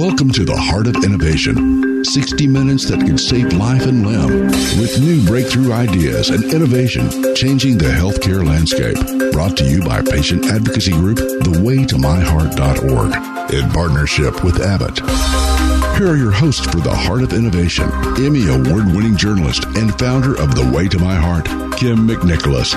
Welcome to the Heart of Innovation. 60 minutes that can save life and limb with new breakthrough ideas and innovation changing the healthcare landscape. Brought to you by patient advocacy group thewaytomyheart.org in partnership with Abbott. Here are your hosts for the Heart of Innovation, Emmy Award winning journalist and founder of The Way to My Heart, Kym McNicholas,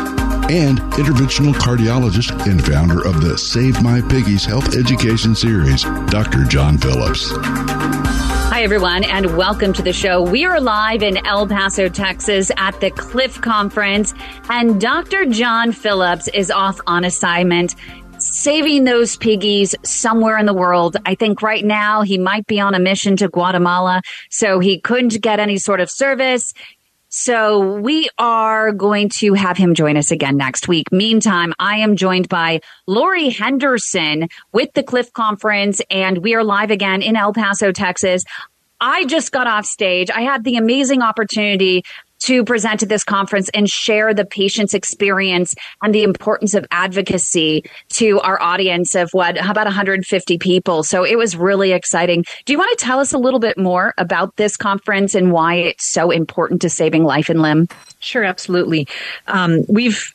and interventional cardiologist and founder of the Save My Piggies Health Education Series, Dr. John Phillips. Hi, everyone, and welcome to the show. We are live in El Paso, Texas at the CLI-F Conference, and Dr. John Phillips is off on assignment saving those piggies somewhere in the world. I think right now he might be on a mission to Guatemala, so he couldn't get any sort of service. So we are going to have him join us again next week. Meantime, I am joined by Lori Henderson with the CLI-F Conference, and we are live again in El Paso, Texas. I just got off stage. I had the amazing opportunity to present at this conference and share the patient's experience and the importance of advocacy to our audience of what about 150 people. So it was really exciting. Do you want to tell us a little bit more about this conference and why it's so important to saving life and limb? Sure, absolutely. Um, we've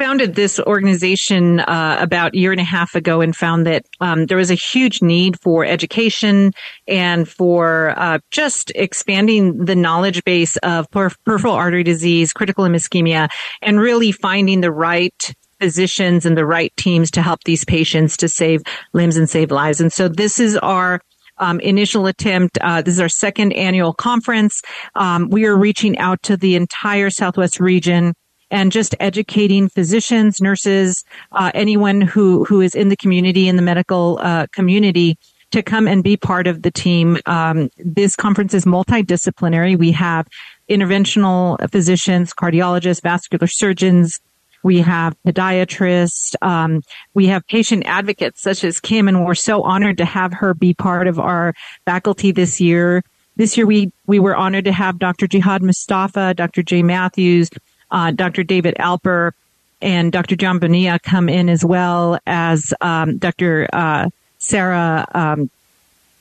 founded this organization uh, about a year and a half ago and found that um, there was a huge need for education and for uh, just expanding the knowledge base of per- peripheral artery disease, critical limb ischemia, and really finding the right physicians and the right teams to help these patients to save limbs and save lives. And so this is our um, initial attempt. Uh, this is our second annual conference. Um, we are reaching out to the entire Southwest region and just educating physicians, nurses, uh, anyone who who is in the community in the medical uh, community to come and be part of the team. Um, this conference is multidisciplinary. We have interventional physicians, cardiologists, vascular surgeons. We have podiatrists. Um, we have patient advocates such as Kym, and we're so honored to have her be part of our faculty this year. This year, we we were honored to have Dr. Jihad Mustapha, Dr. Jay Matthews, uh, Dr. David Alper and Dr. John Bonilla come in as well as um, Dr. Uh, Sarah um,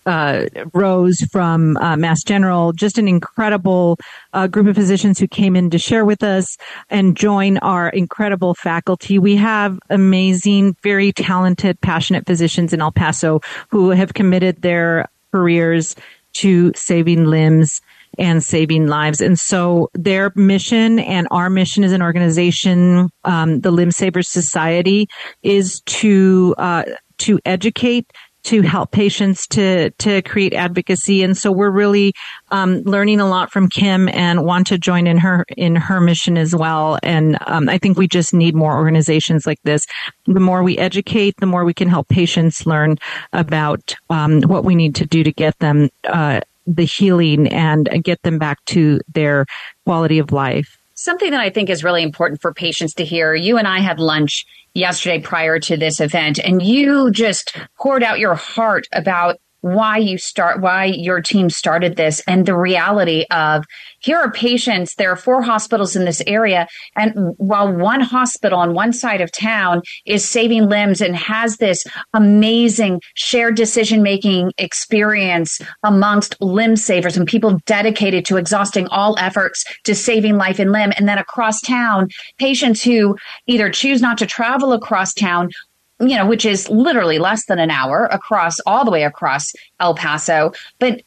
uh, Rose from uh, Mass General. Just an incredible uh, group of physicians who came in to share with us and join our incredible faculty. We have amazing, very talented, passionate physicians in El Paso who have committed their careers to saving limbs and saving lives. And so their mission and our mission as an organization, um, the Limb Savers Society, is to uh, to educate to help patients to to create advocacy. And so we're really um, learning a lot from Kym and want to join in her in her mission as well. And um, I think we just need more organizations like this. The more we educate the more we can help patients learn about um, what we need to do to get them uh, the healing and get them back to their quality of life. Something that I think is really important for patients to hear. You and I had lunch yesterday prior to this event, and you just poured out your heart about why you start, why your team started this and the reality of here are patients. There are four hospitals in this area. And while one hospital on one side of town is saving limbs and has this amazing shared decision making experience amongst limb savers and people dedicated to exhausting all efforts to saving life and limb. And then across town, patients who either choose not to travel across town you know, which is literally less than an hour across all the way across El Paso, but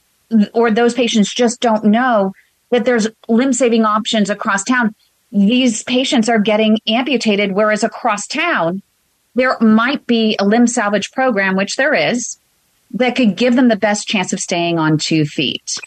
or those patients just don't know that there's limb saving options across town. These patients are getting amputated, whereas across town, there might be a limb salvage program, which there is, that could give them the best chance of staying on two feet.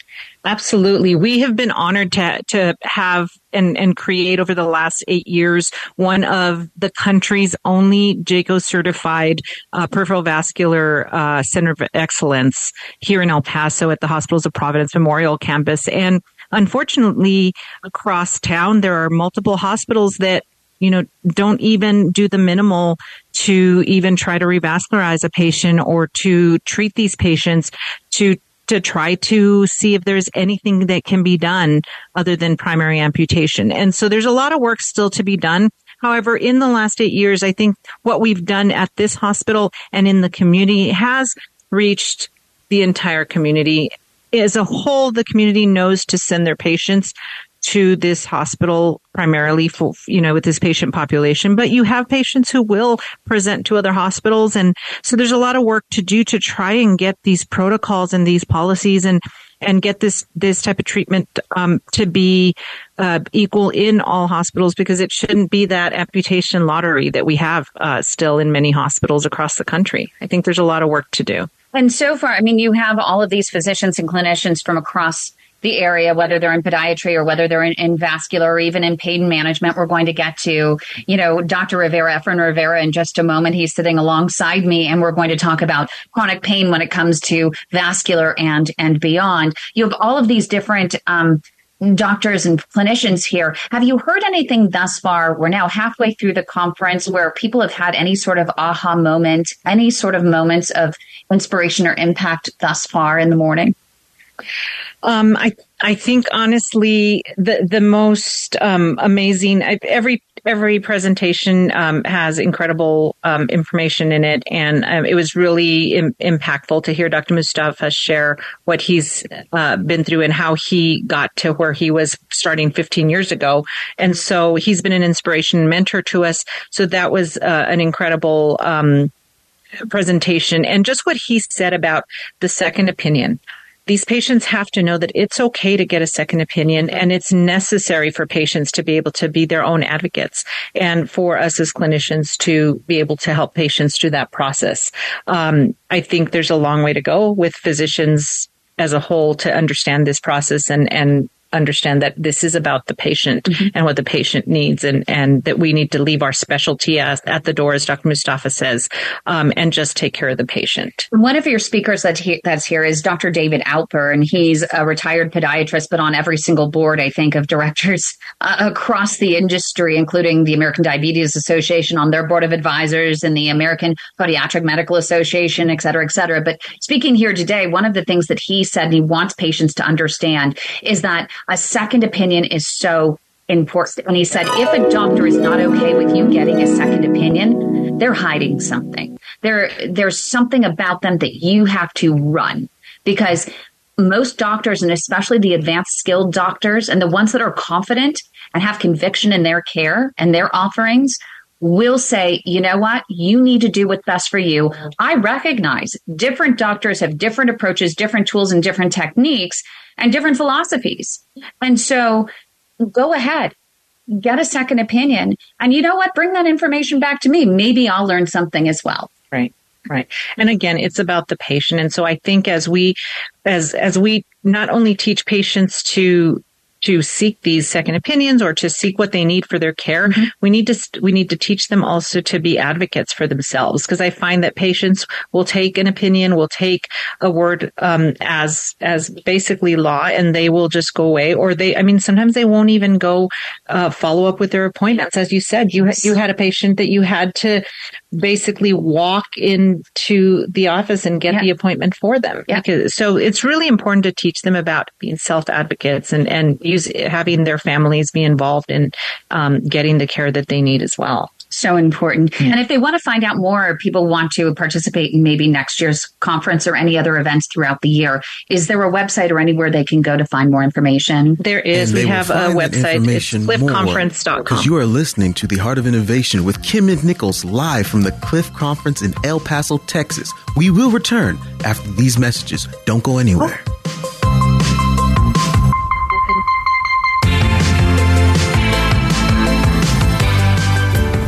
Absolutely. We have been honored to, to have and, and create over the last eight years one of the country's only JCAHO certified uh, peripheral vascular uh, center of excellence here in El Paso at the Hospitals of Providence Memorial Campus. And unfortunately, across town, there are multiple hospitals that you know, don't even do the minimal to even try to revascularize a patient or to treat these patients to to try to see if there's anything that can be done other than primary amputation. And so there's a lot of work still to be done. However, in the last eight years, I think what we've done at this hospital and in the community has reached the entire community. As a whole, the community knows to send their patients to this hospital primarily for, you know, with this patient population, but you have patients who will present to other hospitals. And so there's a lot of work to do to try and get these protocols and these policies and, and get this, this type of treatment, um, to be, uh, equal in all hospitals because it shouldn't be that amputation lottery that we have, uh, still in many hospitals across the country. I think there's a lot of work to do. And so far, I mean, you have all of these physicians and clinicians from across the area, whether they're in podiatry or whether they're in, in, vascular or even in pain management. We're going to get to, you know, Dr. Rivera, Efrain Rivera in just a moment. He's sitting alongside me and we're going to talk about chronic pain when it comes to vascular and, and beyond. You have all of these different, um, doctors and clinicians here. Have you heard anything thus far? We're now halfway through the conference where people have had any sort of aha moment, any sort of moments of inspiration or impact thus far in the morning? Um, I I think honestly the the most um, amazing every every presentation um, has incredible um, information in it, and um, it was really Im- impactful to hear Dr. Mustapha share what he's uh, been through and how he got to where he was starting 15 years ago. And so he's been an inspiration mentor to us. So that was uh, an incredible um, presentation, and just what he said about the second opinion these patients have to know that it's okay to get a second opinion and it's necessary for patients to be able to be their own advocates and for us as clinicians to be able to help patients through that process. Um, I think there's a long way to go with physicians as a whole to understand this process and, and understand that this is about the patient mm-hmm. and what the patient needs and, and that we need to leave our specialty at, at the door, as Dr. Mustapha says, um, and just take care of the patient. One of your speakers that he, that's here is Dr. David Alper, and he's a retired podiatrist, but on every single board, I think, of directors uh, across the industry, including the American Diabetes Association on their board of advisors and the American Podiatric Medical Association, et cetera, et cetera. But speaking here today, one of the things that he said he wants patients to understand is that a second opinion is so important. And he said, if a doctor is not okay with you getting a second opinion, they're hiding something. There, there's something about them that you have to run because most doctors and especially the advanced skilled doctors and the ones that are confident and have conviction in their care and their offerings will say, you know what? You need to do what's best for you. I recognize different doctors have different approaches, different tools and different techniques and different philosophies. And so go ahead, get a second opinion. And you know what? Bring that information back to me. Maybe I'll learn something as well. Right. Right. And again, it's about the patient. And so I think as we, as, as we not only teach patients to to seek these second opinions or to seek what they need for their care, mm-hmm. we need to we need to teach them also to be advocates for themselves. Because I find that patients will take an opinion, will take a word um, as as basically law, and they will just go away. Or they, I mean, sometimes they won't even go uh, follow up with their appointments. As you said, you you had a patient that you had to basically walk into the office and get yeah. the appointment for them. Yeah. Because, so it's really important to teach them about being self advocates and, and use, having their families be involved in um, getting the care that they need as well so important. Yeah. And if they want to find out more, or people want to participate in maybe next year's conference or any other events throughout the year, is there a website or anywhere they can go to find more information? There is. We have a website. It's clifconference.com. Because you are listening to the Heart of Innovation with Kym and Nichols live from the CLI-F Conference in El Paso, Texas. We will return after these messages. Don't go anywhere.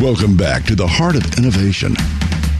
Welcome back to the Heart of Innovation.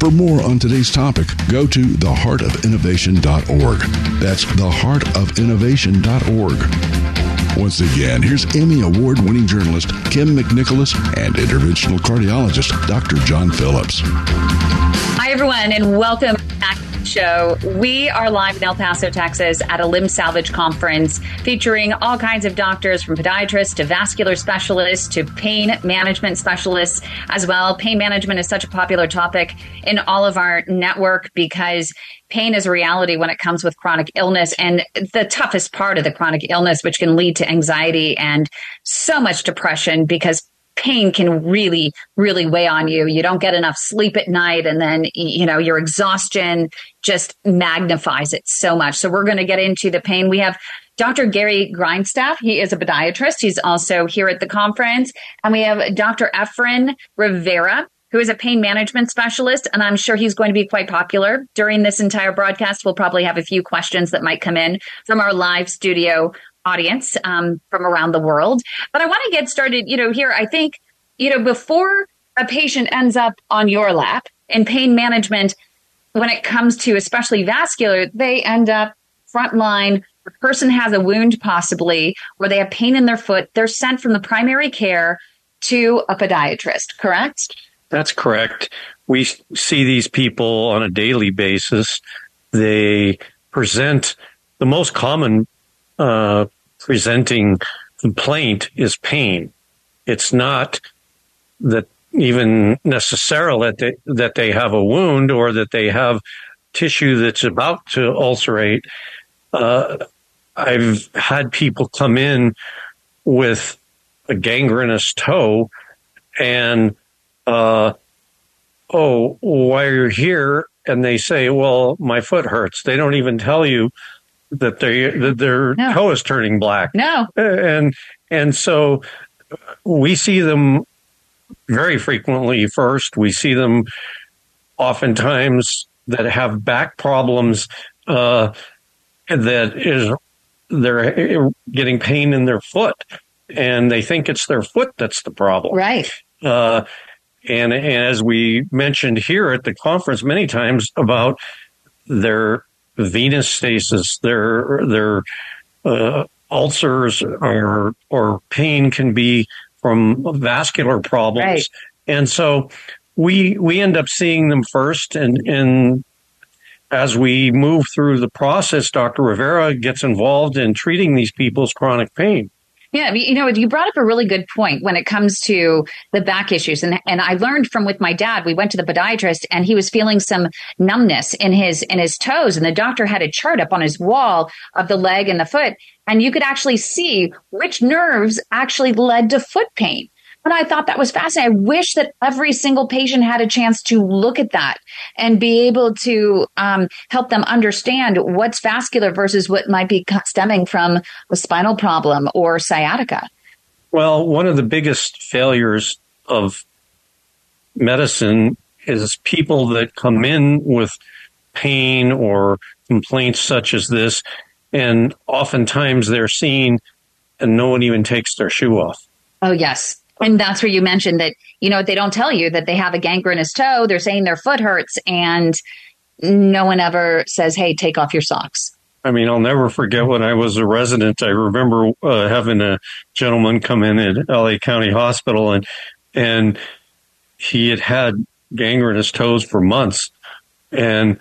For more on today's topic, go to theheartofinnovation.org. That's theheartofinnovation.org. Once again, here's Emmy Award winning journalist Kym McNicholas and interventional cardiologist Dr. John Phillips. Hi, everyone, and welcome back show. We are live in El Paso, Texas at a limb salvage conference featuring all kinds of doctors from podiatrists to vascular specialists to pain management specialists as well. Pain management is such a popular topic in all of our network because pain is a reality when it comes with chronic illness and the toughest part of the chronic illness, which can lead to anxiety and so much depression because pain can really, really weigh on you. You don't get enough sleep at night and then, you know, your exhaustion just magnifies it so much. So we're going to get into the pain. We have Dr. Gary Grindstaff. He is a podiatrist. He's also here at the conference. And we have Dr. Efrain Rivera, who is a pain management specialist. And I'm sure he's going to be quite popular during this entire broadcast. We'll probably have a few questions that might come in from our live studio audience um, from around the world. But I want to get started, you know, here. I think, you know, before a patient ends up on your lap in pain management, when it comes to especially vascular, they end up frontline. The person has a wound possibly where they have pain in their foot. They're sent from the primary care to a podiatrist, correct? That's correct. We see these people on a daily basis. They present the most common uh, presenting complaint is pain. It's not that even necessarily that they, that they have a wound or that they have tissue that's about to ulcerate. Uh, I've had people come in with a gangrenous toe and, uh, oh, why are you here? And they say, well, my foot hurts. They don't even tell you that they that their no. toe is turning black. No, and and so we see them very frequently. First, we see them oftentimes that have back problems. Uh, that is they're getting pain in their foot, and they think it's their foot that's the problem. Right. Uh, and, and as we mentioned here at the conference many times about their venous stasis, their their uh, ulcers or or pain can be from vascular problems, right. and so we we end up seeing them first, and and as we move through the process, Dr. Rivera gets involved in treating these people's chronic pain. Yeah, you know, you brought up a really good point when it comes to the back issues. And and I learned from with my dad, we went to the podiatrist and he was feeling some numbness in his in his toes and the doctor had a chart up on his wall of the leg and the foot and you could actually see which nerves actually led to foot pain. And I thought that was fascinating. I wish that every single patient had a chance to look at that and be able to um, help them understand what's vascular versus what might be stemming from a spinal problem or sciatica. Well, one of the biggest failures of medicine is people that come in with pain or complaints such as this, and oftentimes they're seen and no one even takes their shoe off. Oh, yes. And that's where you mentioned that, you know, they don't tell you that they have a gangrenous toe. They're saying their foot hurts and no one ever says, Hey, take off your socks. I mean, I'll never forget when I was a resident. I remember uh, having a gentleman come in at LA County Hospital and and he had had gangrenous toes for months. And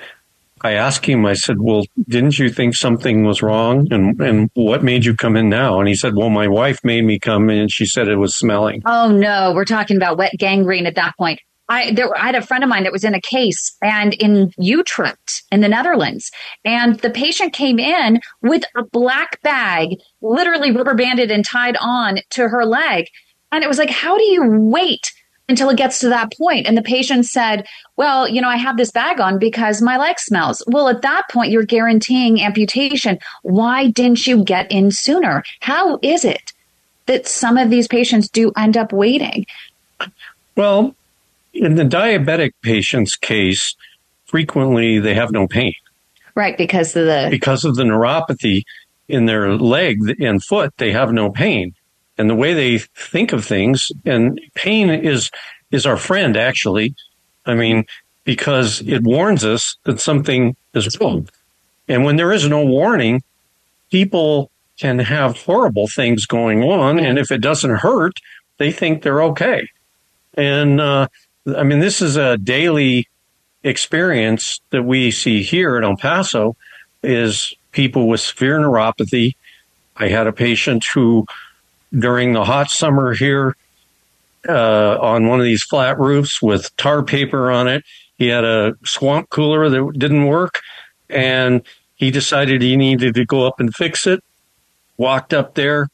I asked him, I said, well, didn't you think something was wrong? And, and what made you come in now? And he said, well, my wife made me come in and she said it was smelling. Oh no, we're talking about wet gangrene at that point. I, there, I had a friend of mine that was in a case and in Utrecht in the Netherlands. And the patient came in with a black bag, literally rubber banded and tied on to her leg. And it was like, how do you wait until it gets to that point. And the patient said, well, you know, I have this bag on because my leg smells. Well, at that point, you're guaranteeing amputation. Why didn't you get in sooner? How is it that some of these patients do end up waiting? Well, in the diabetic patient's case, frequently they have no pain. Right, because of the because of the neuropathy in their leg and foot, they have no pain. And the way they think of things, and pain is is our friend actually. I mean, because it warns us that something is wrong. And when there is no warning, people can have horrible things going on. And if it doesn't hurt, they think they're okay. And uh, I mean, this is a daily experience that we see here in El Paso is people with severe neuropathy. I had a patient who, during the hot summer here, uh, on one of these flat roofs with tar paper on it, he had a swamp cooler that didn't work, and he decided he needed to go up and fix it. Walked up there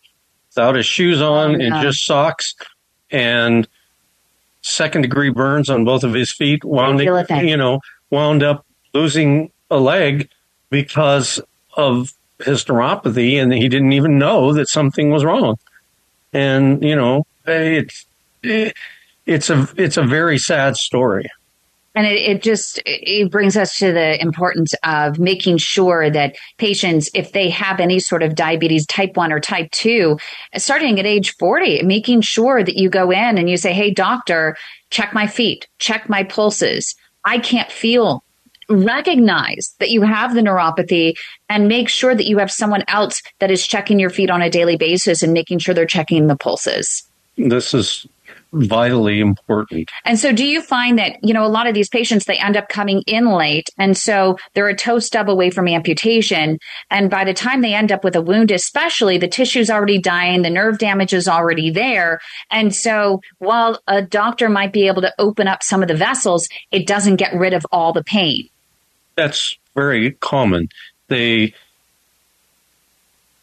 without his shoes on Oh, and just socks, and second degree burns on both of his feet. Wound, you know, wound up losing a leg because of his neuropathy, and he didn't even know that something was wrong. And you know, it's it, it's a it's a very sad story. And it, it just it brings us to the importance of making sure that patients, if they have any sort of diabetes, type one or type two, starting at age 40, making sure that you go in and you say, Hey, doctor, check my feet, check my pulses. I can't feel. Recognize that you have the neuropathy and make sure that you have someone else that is checking your feet on a daily basis and making sure they're checking the pulses. This is vitally important. And so do you find that, you know, a lot of these patients, they end up coming in late. And so they're a toe stub away from amputation. And by the time they end up with a wound, especially the tissue's already dying, the nerve damage is already there. And so while a doctor might be able to open up some of the vessels, it doesn't get rid of all the pain. That's very common. They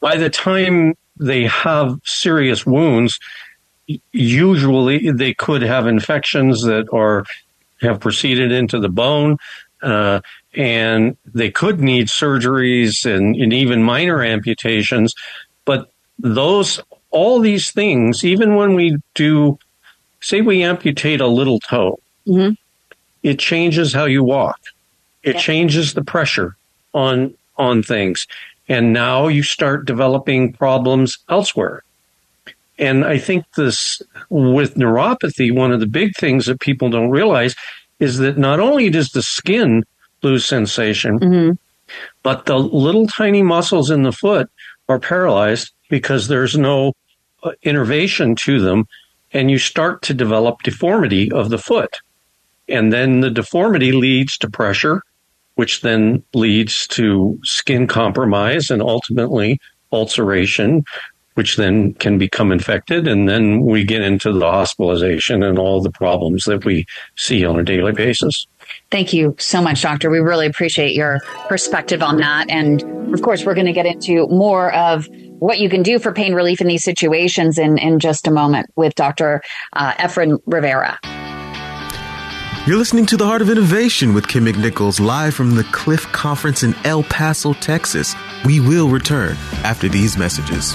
by the time they have serious wounds, usually they could have infections that are have proceeded into the bone, uh, and they could need surgeries and, and even minor amputations. But those, all these things, even when we do, say we amputate a little toe, Mhm. it changes how you walk. It Yeah. changes the pressure on on things, and now you start developing problems elsewhere. And I think this with neuropathy, one of the big things that people don't realize is that not only does the skin lose sensation, but the little tiny muscles in the foot are paralyzed because there's no uh, innervation to them. And you start to develop deformity of the foot. And then the deformity leads to pressure, which then leads to skin compromise and ultimately ulceration, which then can become infected. And then we get into the hospitalization and all the problems that we see on a daily basis. Thank you so much, Doctor. We really appreciate your perspective on that. And of course, we're going to get into more of what you can do for pain relief in these situations in, in just a moment with Dr. Uh, Efrain Rivera. You're listening to The Heart of Innovation with Kym McNichols live from the CLI-F Conference in El Paso, Texas. We will return after these messages.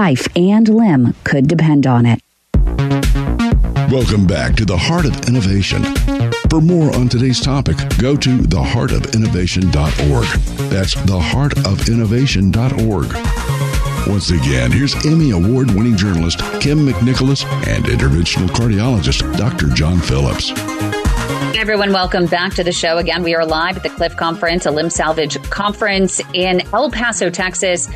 life and limb could depend on it. Welcome back to the Heart of Innovation. For more on today's topic, go to theheartofinnovation.org. That's theheartofinnovation.org. Once again, here's Emmy Award winning journalist Kym McNicholas and interventional cardiologist Dr. John Phillips. Everyone, welcome back to the show. Again, we are live at the CLI-F Conference, a limb salvage conference in El Paso, Texas.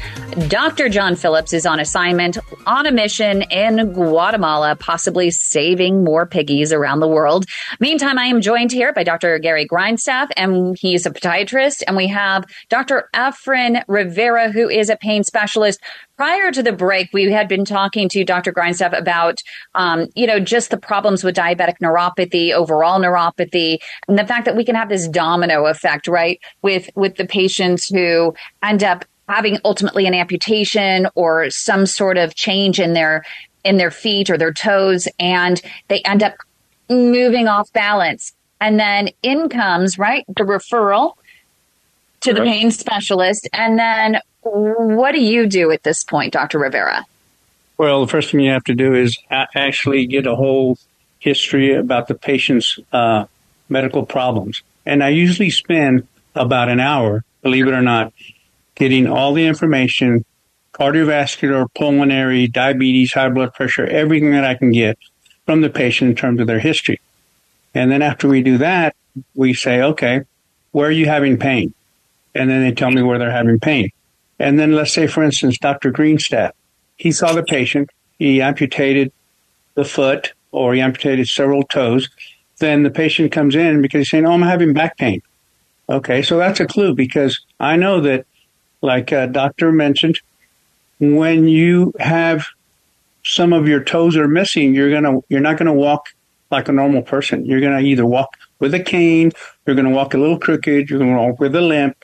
Dr. John Phillips is on assignment on a mission in Guatemala, possibly saving more piggies around the world. Meantime, I am joined here by Dr. Gary Grindstaff, and he's a podiatrist. And we have Dr. Efrain Rivera, who is a pain specialist prior to the break, we had been talking to Dr. Grindstaff about, um, you know, just the problems with diabetic neuropathy, overall neuropathy, and the fact that we can have this domino effect, right, with with the patients who end up having ultimately an amputation or some sort of change in their in their feet or their toes, and they end up moving off balance. And then in comes, right, the referral to the pain specialist. And then what do you do at this point, Dr. Rivera? Well, the first thing you have to do is actually get a whole history about the patient's uh, medical problems. And I usually spend about an hour, believe it or not, getting all the information cardiovascular, pulmonary, diabetes, high blood pressure, everything that I can get from the patient in terms of their history. And then after we do that, we say, okay, where are you having pain? And then they tell me where they're having pain. And then let's say, for instance, Dr. Grindstaff, he saw the patient, he amputated the foot or he amputated several toes. Then the patient comes in because he's saying, Oh, I'm having back pain. Okay, so that's a clue because I know that, like uh, Doctor mentioned, when you have some of your toes are missing, you're gonna you're not gonna walk like a normal person. You're gonna either walk with a cane, you're gonna walk a little crooked, you're gonna walk with a limp,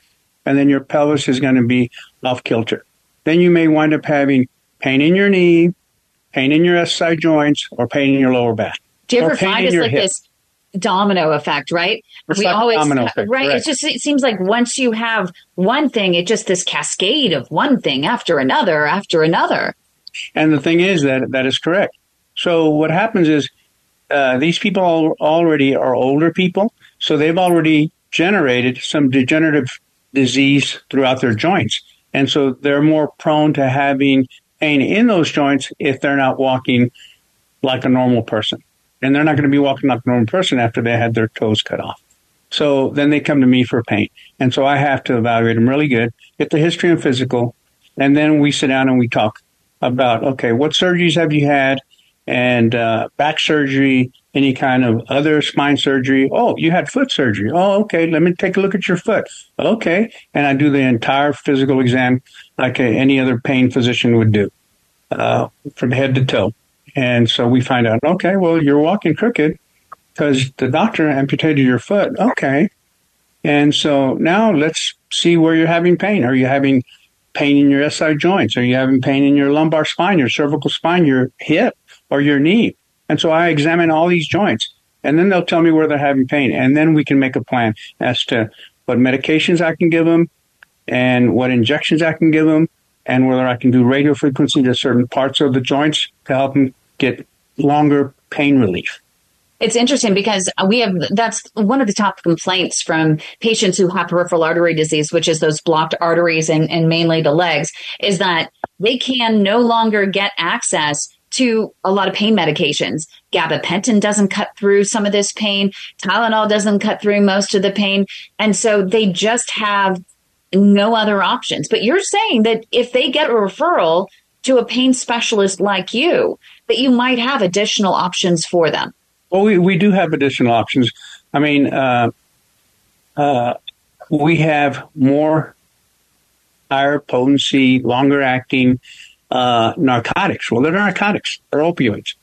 and then your pelvis is going to be off kilter. Then you may wind up having pain in your knee, pain in your SI joints, or pain in your lower back. Do you ever find it's like hip. this domino effect, right? It's we like always right. It just it seems like once you have one thing, it just this cascade of one thing after another after another. And the thing is that that is correct. So what happens is uh, these people already are older people, so they've already generated some degenerative disease throughout their joints. And so they're more prone to having pain in those joints if they're not walking like a normal person. And they're not going to be walking like a normal person after they had their toes cut off. So then they come to me for pain. And so I have to evaluate them really good, get the history and physical, and then we sit down and we talk about, okay, what surgeries have you had? And uh, back surgery, any kind of other spine surgery. Oh, you had foot surgery. Oh, okay. Let me take a look at your foot. Okay. And I do the entire physical exam like any other pain physician would do, uh, from head to toe. And so we find out, okay, well, you're walking crooked because the doctor amputated your foot. Okay. And so now let's see where you're having pain. Are you having pain in your SI joints? Are you having pain in your lumbar spine, your cervical spine, your hip, or your knee? And so I examine all these joints and then they'll tell me where they're having pain. And then we can make a plan as to what medications I can give them and what injections I can give them and whether I can do radio frequency to certain parts of the joints to help them get longer pain relief. It's interesting because we have that's one of the top complaints from patients who have peripheral artery disease, which is those blocked arteries and, and mainly the legs, is that they can no longer get access to a lot of pain medications. Gabapentin doesn't cut through some of this pain. Tylenol doesn't cut through most of the pain. And so they just have no other options. But you're saying that if they get a referral to a pain specialist like you, that you might have additional options for them. Well, we, we do have additional options. I mean, uh, uh, we have more higher potency, longer acting uh, narcotics. Well, they're narcotics, they're opioids,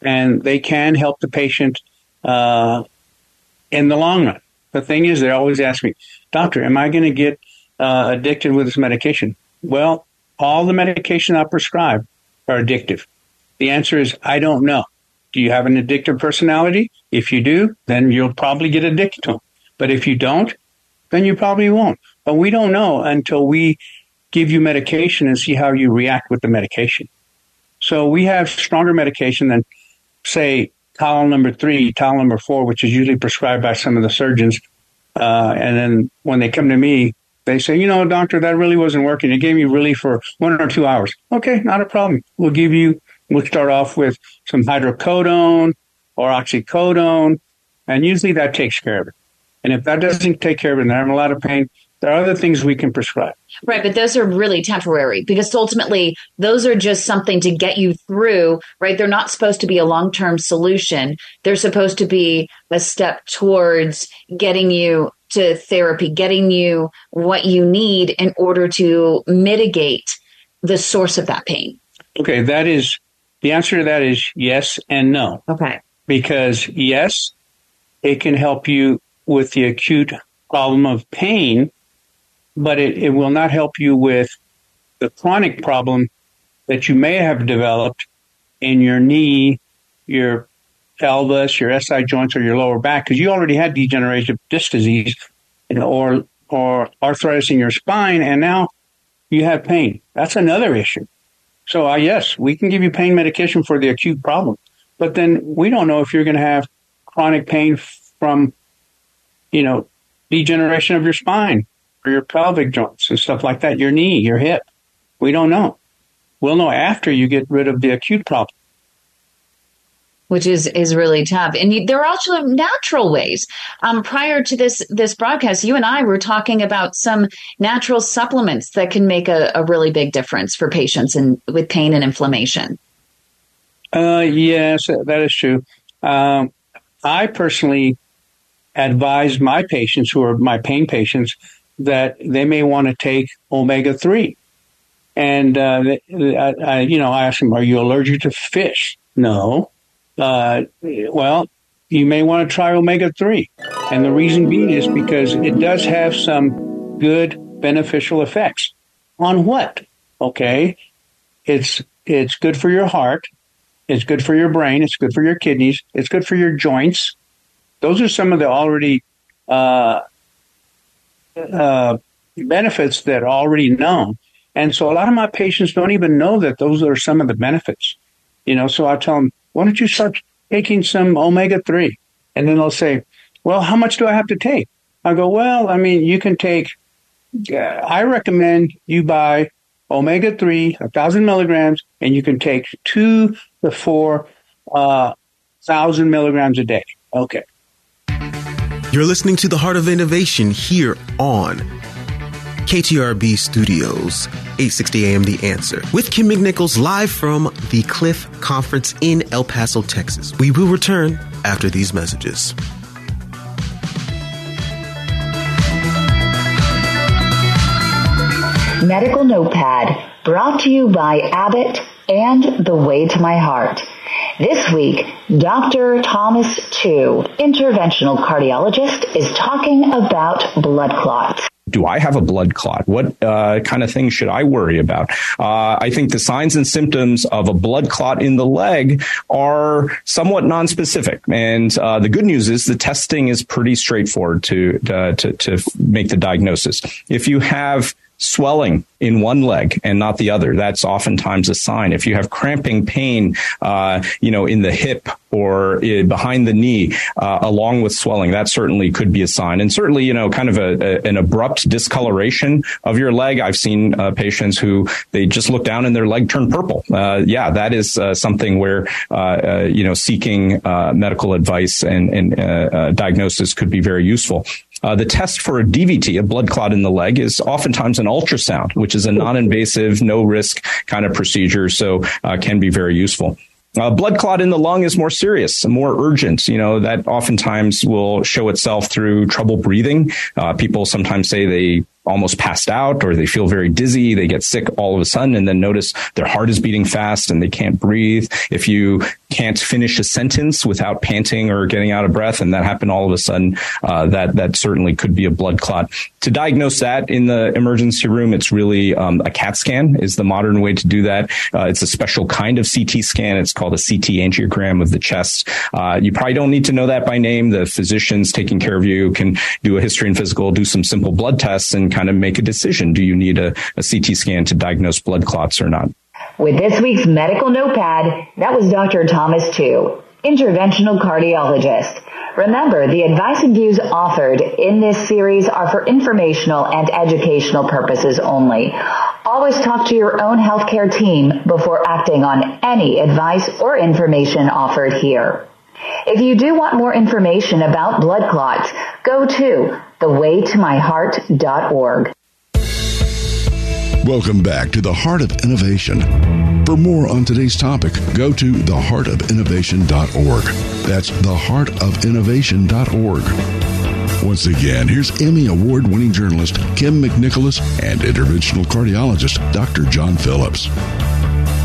and they can help the patient uh, in the long run. The thing is, they always ask me, Doctor, am I going to get uh, addicted with this medication? Well, all the medication I prescribe are addictive. The answer is, I don't know. Do you have an addictive personality? If you do, then you'll probably get addicted to them. But if you don't, then you probably won't. But we don't know until we give you medication and see how you react with the medication. So we have stronger medication than, say, Tylenol number three, Tylenol number four, which is usually prescribed by some of the surgeons. Uh, and then when they come to me, they say, you know, doctor, that really wasn't working. It gave me relief for one or two hours. Okay, not a problem. We'll give you We'll start off with some hydrocodone or oxycodone, and usually that takes care of it. And if that doesn't take care of it and having a lot of pain, there are other things we can prescribe. Right, but those are really temporary because ultimately those are just something to get you through, right? They're not supposed to be a long term solution. They're supposed to be a step towards getting you to therapy, getting you what you need in order to mitigate the source of that pain. Okay, that is the answer to that is yes and no. Okay. Because yes, it can help you with the acute problem of pain, but it, it will not help you with the chronic problem that you may have developed in your knee, your pelvis, your SI joints, or your lower back, because you already had degenerative disc disease, or or arthritis in your spine, and now you have pain. That's another issue. So, uh, yes, we can give you pain medication for the acute problem, but then we don't know if you're going to have chronic pain from, you know, degeneration of your spine or your pelvic joints and stuff like that, your knee, your hip. We don't know. We'll know after you get rid of the acute problem which is is really tough. And you, there are also natural ways. Um, prior to this this broadcast, you and I were talking about some natural supplements that can make a, a really big difference for patients and with pain and inflammation. Uh, yes, that is true. Um, I personally advise my patients who are my pain patients that they may want to take omega three. And uh, I, I, you know, I ask them, "Are you allergic to fish?" No uh, well, you may want to try omega 3. And the reason being is because it does have some good beneficial effects. On what? Okay. It's, it's good for your heart. It's good for your brain. It's good for your kidneys. It's good for your joints. Those are some of the already, uh, uh, benefits that are already known. And so a lot of my patients don't even know that those are some of the benefits. You know, so I tell them, why don't you start taking some omega 3? And then they'll say, well, how much do I have to take? I go, well, I mean, you can take, uh, I recommend you buy omega 3, a thousand milligrams, and you can take two to four uh, thousand milligrams a day. Okay. You're listening to the Heart of Innovation here on KTRB Studios, 860 AM The Answer, with Kym McNichols live from the CLI-F Conference in El Paso, Texas. We will return after these messages. Medical Notepad, brought to you by Abbott and The Way to My Heart. This week, Dr. Thomas Tu, interventional cardiologist, is talking about blood clots do I have a blood clot? What uh, kind of things should I worry about? Uh, I think the signs and symptoms of a blood clot in the leg are somewhat nonspecific. And uh, the good news is the testing is pretty straightforward to, to, to make the diagnosis. If you have swelling in one leg and not the other, that's oftentimes a sign. If you have cramping pain, uh, you know, in the hip or uh, behind the knee, uh, along with swelling, that certainly could be a sign. And certainly, you know, kind of a, a, an abrupt discoloration of your leg. I've seen uh, patients who they just look down and their leg turned purple. Uh, yeah, that is uh, something where, you know, seeking medical advice and, and diagnosis could be very useful. Uh, the test for a DVT, a blood clot in the leg, is oftentimes an ultrasound, which is a non-invasive, no risk kind of procedure, so uh, can be very useful. Uh, blood clot in the lung is more serious, more urgent. You know, that oftentimes will show itself through trouble breathing. Uh, people sometimes say they almost passed out or they feel very dizzy. They get sick all of a sudden and then notice their heart is beating fast and they can't breathe. If you can't finish a sentence without panting or getting out of breath and that happened all of a sudden, uh, that, that certainly could be a blood clot. To diagnose that in the emergency room, it's really um, a CAT scan is the modern way to do that. Uh, it's a special kind of CT scan. It's called a CT angiogram of the chest. Uh, you probably don't need to know that by name. The physicians taking care of you can do a history and physical, do some simple blood tests and kind of make a decision. Do you need a, a CT scan to diagnose blood clots or not? With this week's medical notepad, that was Dr. Thomas Chu, interventional cardiologist. Remember, the advice and views offered in this series are for informational and educational purposes only. Always talk to your own healthcare team before acting on any advice or information offered here. If you do want more information about blood clots, go to thewaytomyheart.org. Welcome back to the Heart of Innovation. For more on today's topic, go to theheartofinnovation.org. That's theheartofinnovation.org. Once again, here's Emmy Award winning journalist Kym McNicholas and interventional cardiologist Dr. John Phillips.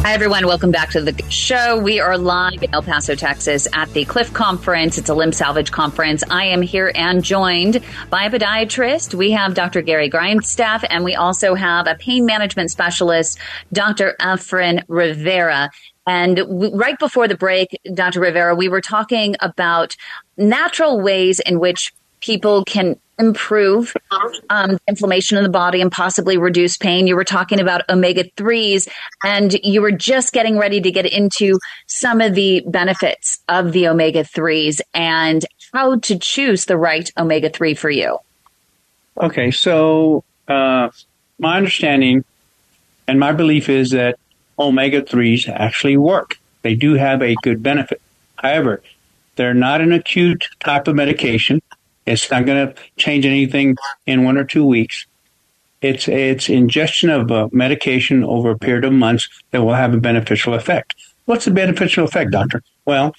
Hi, everyone. Welcome back to the show. We are live in El Paso, Texas at the CLI-F Conference. It's a limb salvage conference. I am here and joined by a podiatrist. We have Dr. Gary Grindstaff, and we also have a pain management specialist, Dr. Efrain Rivera. And right before the break, Dr. Rivera, we were talking about natural ways in which people can improve um, inflammation in the body and possibly reduce pain. You were talking about omega 3s and you were just getting ready to get into some of the benefits of the omega 3s and how to choose the right omega 3 for you. Okay, so uh, my understanding and my belief is that omega 3s actually work. They do have a good benefit. However, they're not an acute type of medication. It's not going to change anything in one or two weeks. It's it's ingestion of a medication over a period of months that will have a beneficial effect. What's the beneficial effect, doctor? Well,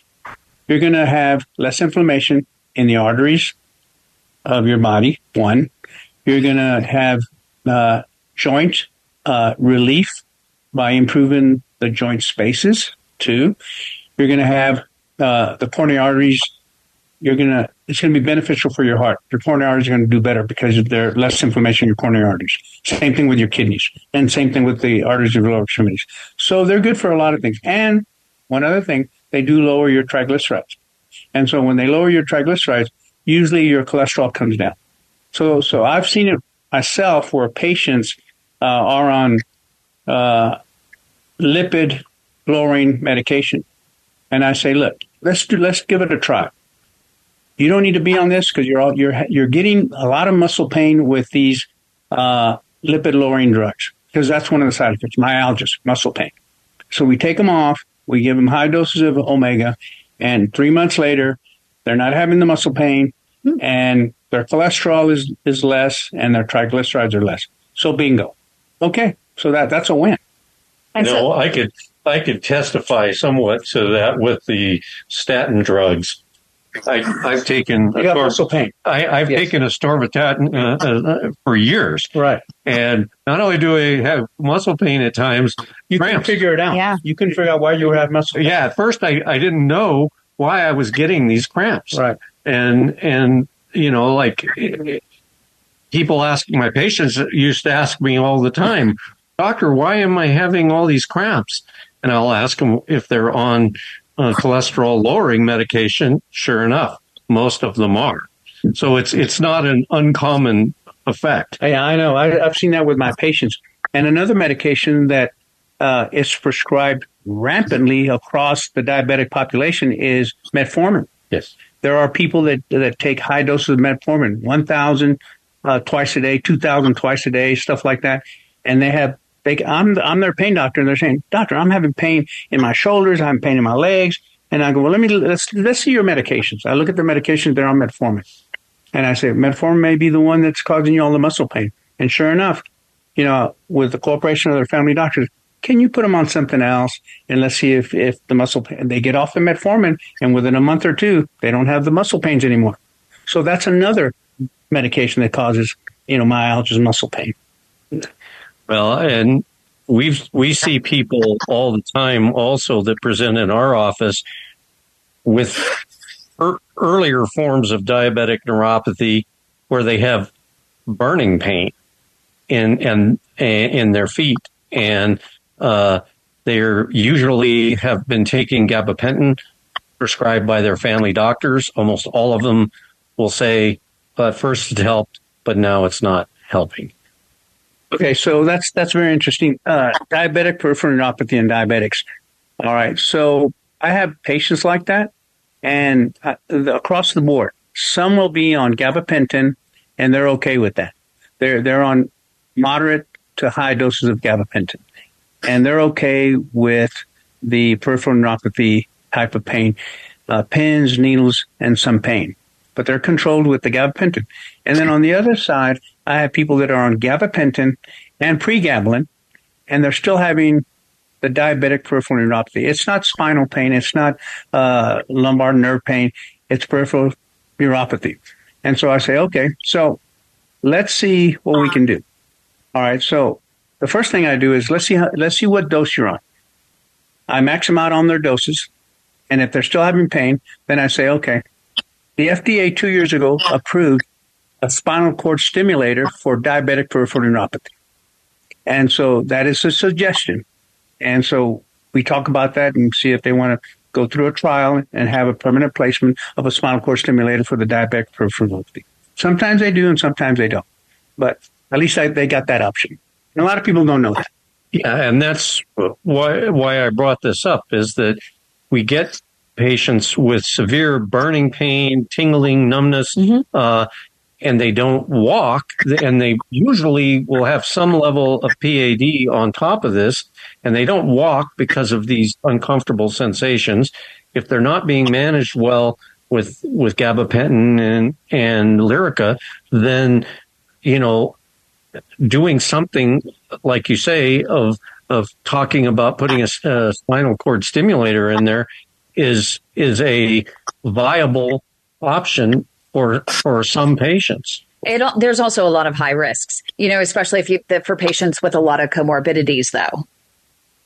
you're going to have less inflammation in the arteries of your body. One, you're going to have uh, joint uh, relief by improving the joint spaces. Two, you're going to have uh, the coronary arteries you're gonna it's gonna be beneficial for your heart. Your coronary arteries are gonna do better because there's less inflammation in your coronary arteries. Same thing with your kidneys, and same thing with the arteries of your lower extremities. So they're good for a lot of things. And one other thing, they do lower your triglycerides. And so when they lower your triglycerides, usually your cholesterol comes down. So so I've seen it myself where patients uh, are on uh, lipid lowering medication, and I say, look, let's do let's give it a try you don't need to be on this because you're all, you're you're getting a lot of muscle pain with these uh, lipid lowering drugs because that's one of the side effects, myalgia, muscle pain. So we take them off, we give them high doses of omega, and three months later, they're not having the muscle pain, and their cholesterol is is less, and their triglycerides are less. So bingo, okay, so that that's a win. You know, I could I could testify somewhat to that with the statin drugs I, have taken you got muscle pain. I, have yes. taken atorvastatin uh, uh, for years, right? And not only do I have muscle pain at times, you cramps. can figure it out. Yeah, you can figure out why you have muscle. Pain. Yeah, at first I, I didn't know why I was getting these cramps, right? And and you know, like people asking my patients used to ask me all the time, doctor, why am I having all these cramps? And I'll ask them if they're on uh, cholesterol lowering medication, sure enough, most of them are. So it's it's not an uncommon effect. Yeah, I know. I, I've seen that with my patients. And another medication that uh, is prescribed rampantly across the diabetic population is metformin. Yes. There are people that that take high doses of metformin, 1,000 uh, twice a day, 2,000 twice a day, stuff like that. And they have, they, I'm, I'm their pain doctor, and they're saying, Doctor, I'm having pain in my shoulders, I'm pain in my legs. And I go, Well, let me, let's, let's see your medications. I look at their medications, they're on metformin. And I say, Metformin may be the one that's causing you all the muscle pain. And sure enough, you know, with the cooperation of their family doctors, can you put them on something else and let's see if, if the muscle pain, they get off the metformin and within a month or two, they don't have the muscle pains anymore. So that's another medication that causes, you know, myalgia muscle pain. Well, and we've we see people all the time also that present in our office with er, earlier forms of diabetic neuropathy where they have burning pain in and in their feet and uh, they're usually have been taking gabapentin prescribed by their family doctors. Almost all of them will say, "But first it helped, but now it's not helping." Okay, so that's that's very interesting. Uh, diabetic peripheral neuropathy and diabetics. All right, so I have patients like that, and uh, across the board, some will be on gabapentin, and they're okay with that. They're they're on moderate to high doses of gabapentin, and they're okay with the peripheral neuropathy type of pain, uh, pins, needles, and some pain. But they're controlled with the gabapentin. And then on the other side, I have people that are on gabapentin and pregabalin, and they're still having the diabetic peripheral neuropathy. It's not spinal pain. It's not uh, lumbar nerve pain. It's peripheral neuropathy. And so I say, okay, so let's see what we can do. All right. So the first thing I do is let's see how, let's see what dose you're on. I max them out on their doses, and if they're still having pain, then I say, okay. The FDA two years ago approved a spinal cord stimulator for diabetic peripheral neuropathy, and so that is a suggestion. And so we talk about that and see if they want to go through a trial and have a permanent placement of a spinal cord stimulator for the diabetic peripheral neuropathy. Sometimes they do, and sometimes they don't. But at least I, they got that option. And a lot of people don't know that. Yeah, and that's why why I brought this up is that we get patients with severe burning pain, tingling, numbness, mm-hmm. uh, and they don't walk, and they usually will have some level of PAD on top of this, and they don't walk because of these uncomfortable sensations. If they're not being managed well with with gabapentin and and Lyrica, then you know doing something like you say of of talking about putting a, a, spinal cord stimulator in there is is a viable option for for some patients. It, there's also a lot of high risks, you know, especially if you for patients with a lot of comorbidities, though.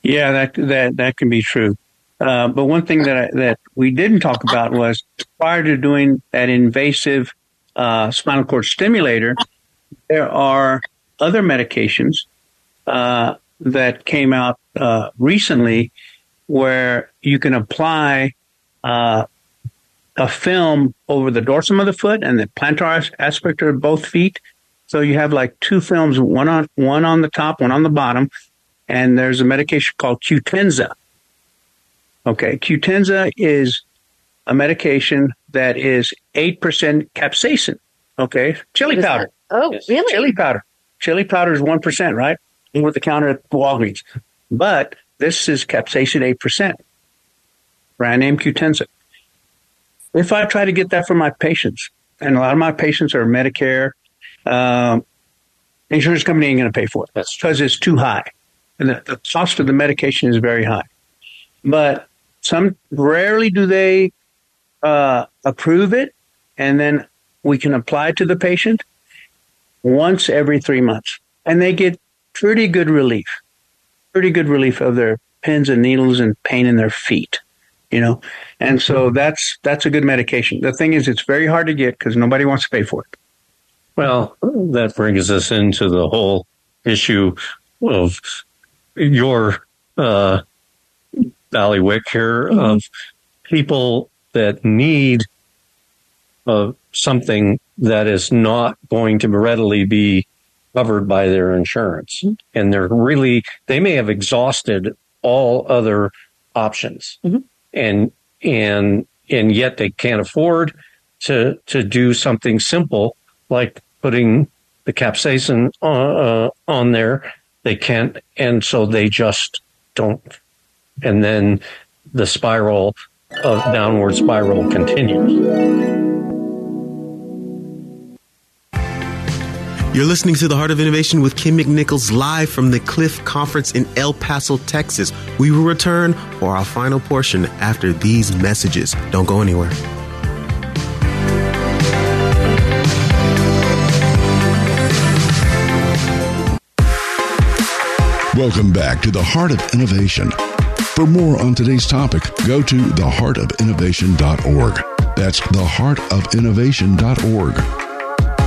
Yeah, that that that can be true. Uh, but one thing that I, that we didn't talk about was prior to doing that invasive uh, spinal cord stimulator, there are other medications uh, that came out uh, recently where you can apply uh, a film over the dorsum of the foot and the plantar aspect of both feet. So you have like two films, one on one on the top, one on the bottom, and there's a medication called Qutenza. Okay, Qutenza is a medication that is eight percent capsaicin. Okay, chili powder. Oh, yes. really? Chili powder. Chili powder is 1%, right? Over the counter at Walgreens. But this is capsaicin 8%. Brand name Qutenza. If I try to get that for my patients, and a lot of my patients are Medicare, um, insurance company ain't going to pay for it. Because it's too high. And the, the cost of the medication is very high. But some rarely do they uh, approve it, and then we can apply to the patient once every three months. And they get pretty good relief, pretty good relief of their pins and needles and pain in their feet, you know? And so mm-hmm. that's, that's a good medication. The thing is, it's very hard to get because nobody wants to pay for it. Well, that brings us into the whole issue of your, uh, Ballywick here mm-hmm. of people that need uh, something that is not going to readily be covered by their insurance. And they're really, they may have exhausted all other options and, and, and yet they can't afford to, to do something simple like putting the capsaicin on, uh, on there. They can't. And so they just don't. And then the spiral of downward spiral continues. You're listening to the Heart of Innovation with Kym McNicholas live from the CLI-F Conference in El Paso, Texas. We will return for our final portion after these messages. Don't go anywhere. Welcome back to the Heart of Innovation. For more on today's topic, go to theheartofinnovation.org. That's theheartofinnovation.org.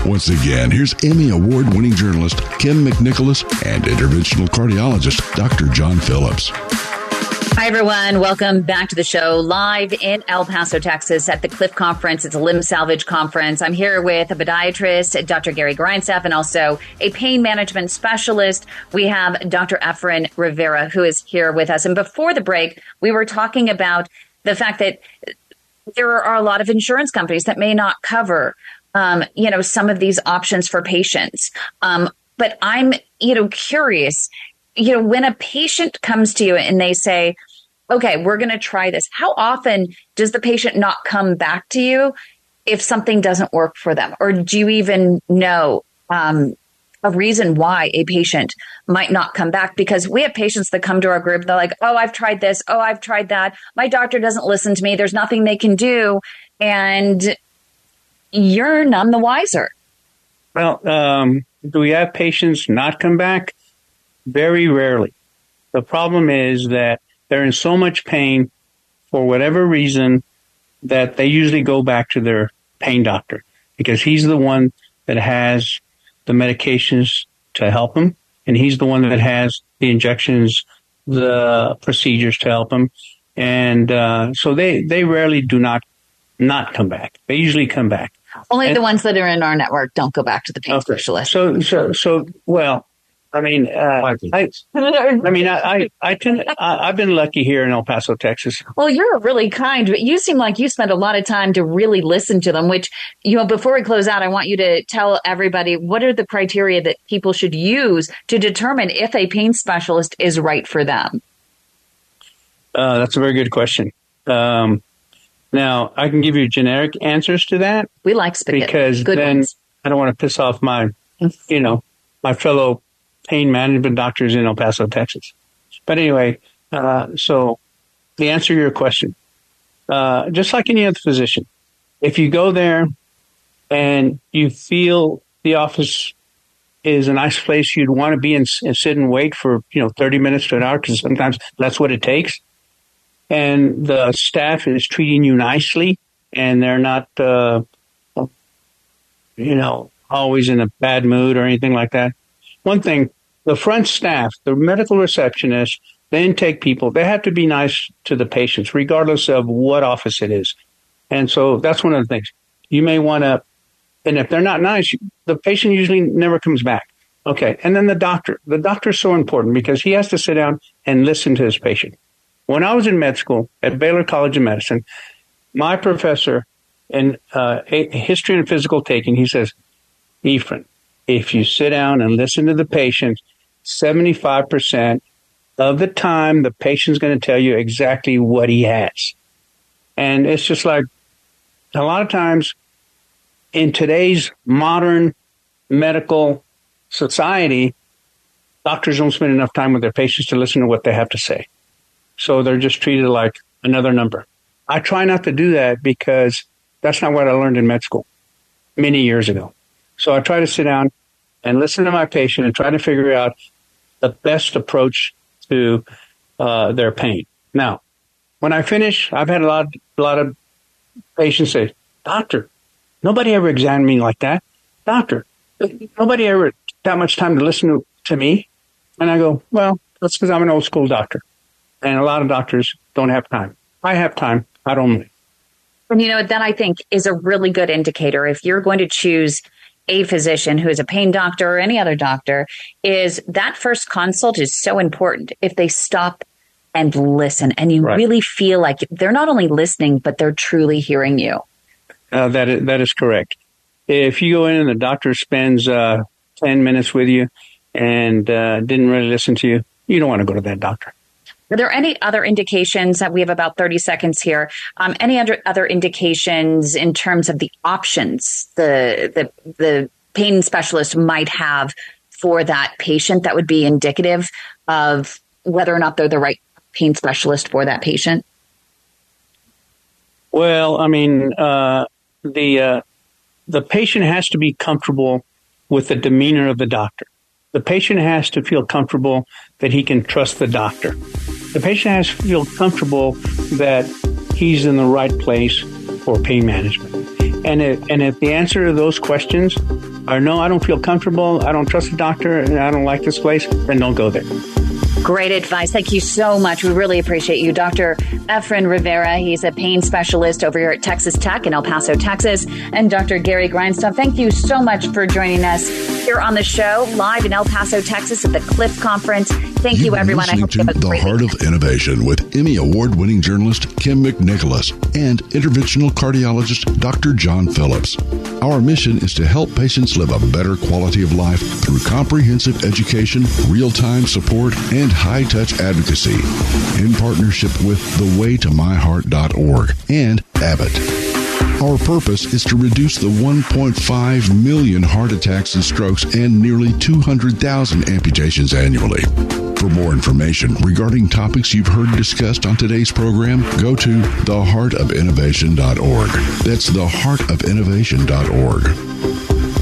Once again, here's Emmy Award winning journalist Kym McNicholas and interventional cardiologist Dr. John Phillips. Hi, everyone. Welcome back to the show live in El Paso, Texas at the CLI-F Conference. It's a limb salvage conference. I'm here with a podiatrist, Dr. Gary Grindstaff, and also a pain management specialist. We have Dr. Efrain Rivera, who is here with us. And before the break, we were talking about the fact that there are a lot of insurance companies that may not cover, um, you know, some of these options for patients. Um, but I'm, you know, curious you know, when a patient comes to you and they say, okay, we're going to try this, how often does the patient not come back to you if something doesn't work for them? Or do you even know um, a reason why a patient might not come back? Because we have patients that come to our group, they're like, oh, I've tried this. Oh, I've tried that. My doctor doesn't listen to me. There's nothing they can do. And you're none the wiser. Well, um, do we have patients not come back? Very rarely. The problem is that they're in so much pain for whatever reason that they usually go back to their pain doctor because he's the one that has the medications to help them and he's the one that has the injections, the procedures to help them. And uh, so they, they rarely do not not come back. They usually come back. Only And- the ones that are in our network don't go back to the pain specialist. So, so, so, well, I mean, uh, I, I mean, I, I, I tend, I, I've been lucky here in El Paso, Texas. Well, you're really kind, but you seem like you spent a lot of time to really listen to them, which, you know, before we close out, I want you to tell everybody what are the criteria that people should use to determine if a pain specialist is right for them? Uh, that's a very good question. Um, now, I can give you generic answers to that. We like spaghetti. because Good then ones. I don't want to piss off my, you know, my fellow pain management doctors in El Paso, Texas. But anyway, uh, so the answer to your question, uh, just like any other physician, if you go there and you feel the office is a nice place you'd want to be and, and sit and wait for, you know, 30 minutes to an hour, because sometimes that's what it takes. And the staff is treating you nicely and they're not, uh, you know, always in a bad mood or anything like that. One thing, the front staff, the medical receptionist, the intake people, they have to be nice to the patients, regardless of what office it is. And so that's one of the things. You may want to, and if they're not nice, the patient usually never comes back. Okay. And then the doctor. The doctor is so important because he has to sit down and listen to his patient. When I was in med school at Baylor College of Medicine, my professor in uh, history and physical taking, he says, Efrain, if you sit down and listen to the patient, 75% of the time, the patient's going to tell you exactly what he has. And it's just like a lot of times in today's modern medical society, doctors don't spend enough time with their patients to listen to what they have to say. So they're just treated like another number. I try not to do that because that's not what I learned in med school many years ago. So I try to sit down and listen to my patient and try to figure out the best approach to uh, their pain. Now, when I finish, I've had a lot, a lot of patients say, "Doctor, nobody ever examined me like that. Doctor, nobody ever that much time to listen to, to me." And I go, "Well, that's because I'm an old school doctor, and a lot of doctors don't have time. I have time. I don't mind." And you know, that I think is a really good indicator. If you're going to choose a physician who is a pain doctor or any other doctor, is that first consult is so important. If they stop and listen and you right. really feel like they're not only listening, but they're truly hearing you. Uh, that, is, that is correct. If you go in and the doctor spends uh, 10 minutes with you and uh, didn't really listen to you, you don't want to go to that doctor. Are there any other indications that we have about 30 seconds here? Um, any other, other indications in terms of the options the, the, the pain specialist might have for that patient that would be indicative of whether or not they're the right pain specialist for that patient? Well, I mean, uh, the uh, the patient has to be comfortable with the demeanor of the doctor. The patient has to feel comfortable that he can trust the doctor. The patient has to feel comfortable that he's in the right place for pain management. And if, and if the answer to those questions are no, I don't feel comfortable, I don't trust the doctor, and I don't like this place, then don't go there. Great advice. Thank you so much. We really appreciate you. Dr. Efrain Rivera, he's a pain specialist over here at Texas Tech in El Paso, Texas. And Dr. Gary Grindstaff, thank you so much for joining us here on the show, live in El Paso, Texas at the CLI-F Conference. Thank You've you, everyone. I hope to The Heart of Innovation with Emmy Award winning journalist Kym McNicholas and interventional cardiologist Dr. John Phillips. Our mission is to help patients live a better quality of life through comprehensive education, real time support, and high touch advocacy in partnership with thewaytomyheart.org and Abbott. Our purpose is to reduce the 1.5 million heart attacks and strokes and nearly 200,000 amputations annually. For more information regarding topics you've heard discussed on today's program, go to theheartofinnovation.org. That's theheartofinnovation.org.